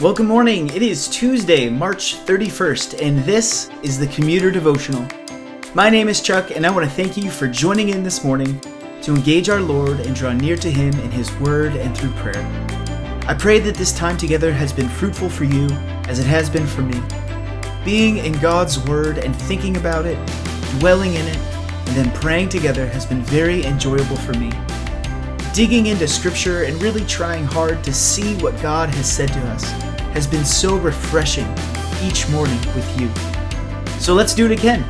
Well, good morning. It is Tuesday, March 31st, and this is the Commuter Devotional. My name is Chuck, and I want to thank you for joining in this morning to engage our Lord and draw near to Him in His Word and through prayer. I pray that this time together has been fruitful for you as it has been for me. Being in God's Word and thinking about it, dwelling in it, and then praying together has been very enjoyable for me digging into scripture and really trying hard to see what God has said to us has been so refreshing each morning with you. So let's do it again.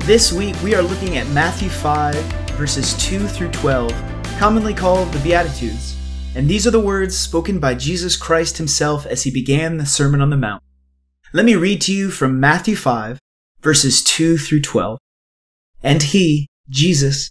This week we are looking at Matthew 5, verses 2 through 12, commonly called the Beatitudes. And these are the words spoken by Jesus Christ himself as he began the Sermon on the Mount. Let me read to you from Matthew 5, verses 2 through 12. And he, Jesus,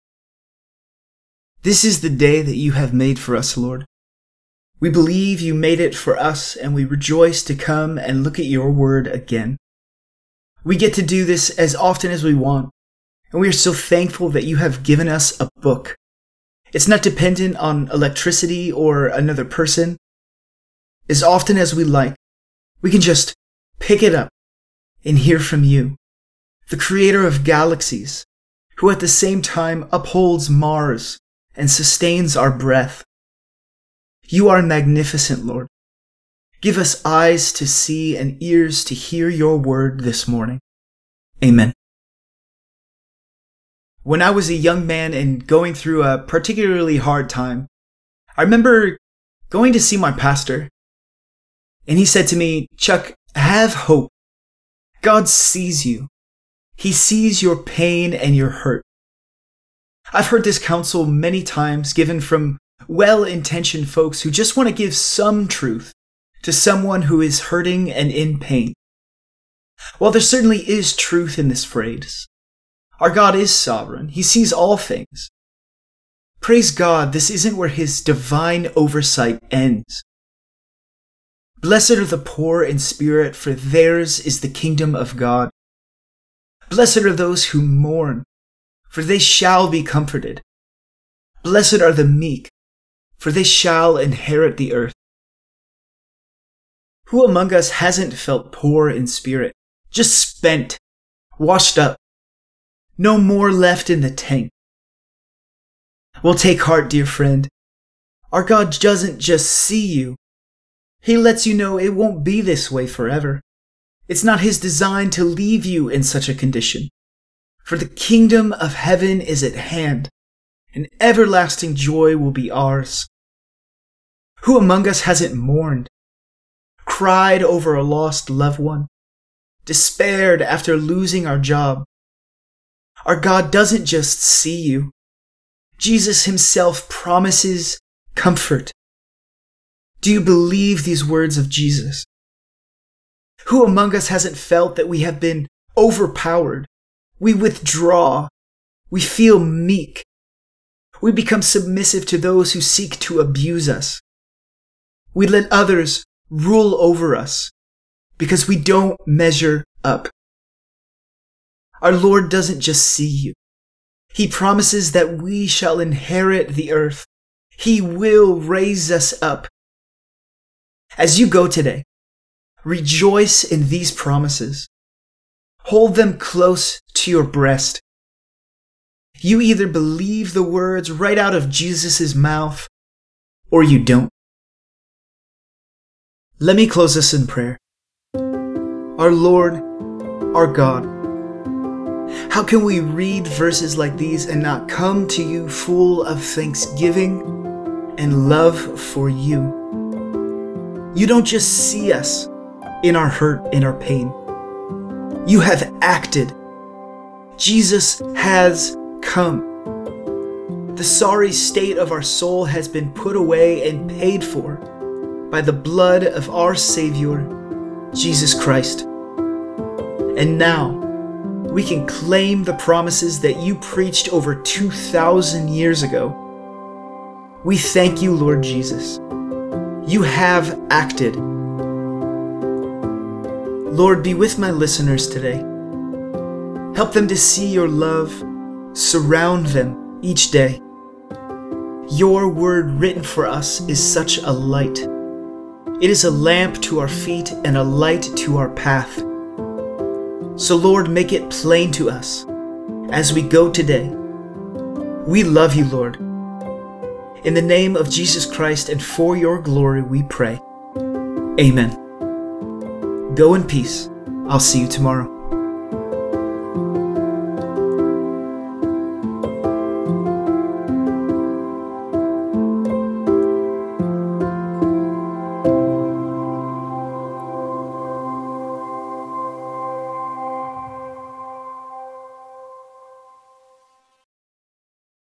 This is the day that you have made for us, Lord. We believe you made it for us, and we rejoice to come and look at your word again. We get to do this as often as we want, and we are so thankful that you have given us a book. It's not dependent on electricity or another person. As often as we like, we can just pick it up and hear from you, the creator of galaxies, who at the same time upholds Mars and sustains our breath. You are magnificent, Lord. Give us eyes to see and ears to hear your word this morning. Amen. When I was a young man and going through a particularly hard time, I remember going to see my pastor, and he said to me, Chuck, have hope. God sees you. He sees your pain and your hurt. I've heard this counsel many times given from well intentioned folks who just want to give some truth to someone who is hurting and in pain. While there certainly is truth in this phrase, our God is sovereign. He sees all things. Praise God, this isn't where his divine oversight ends. Blessed are the poor in spirit, for theirs is the kingdom of God. Blessed are those who mourn, for they shall be comforted. Blessed are the meek, for they shall inherit the earth. Who among us hasn't felt poor in spirit, just spent, washed up, no more left in the tank? Well, take heart, dear friend. Our God doesn't just see you. He lets you know it won't be this way forever. It's not His design to leave you in such a condition. For the kingdom of heaven is at hand, and everlasting joy will be ours. Who among us hasn't mourned, cried over a lost loved one, despaired after losing our job? Our God doesn't just see you. Jesus himself promises comfort. Do you believe these words of Jesus? Who among us hasn't felt that we have been overpowered, we withdraw. We feel meek. We become submissive to those who seek to abuse us. We let others rule over us because we don't measure up. Our Lord doesn't just see you. He promises that we shall inherit the earth. He will raise us up. As you go today, rejoice in these promises. Hold them close to your breast. You either believe the words right out of Jesus' mouth or you don't. Let me close this in prayer. Our Lord, our God, how can we read verses like these and not come to you full of thanksgiving and love for you? You don't just see us in our hurt, in our pain. You have acted. Jesus has come. The sorry state of our soul has been put away and paid for by the blood of our Savior, Jesus Christ. And now, we can claim the promises that you preached over 2,000 years ago. We thank you, Lord Jesus. You have acted. Lord, be with my listeners today. Help them to see your love, surround them each day. Your word written for us is such a light. It is a lamp to our feet and a light to our path. So, Lord, make it plain to us as we go today. We love you, Lord. In the name of Jesus Christ and for your glory, we pray. Amen. Go in peace. I'll see you tomorrow.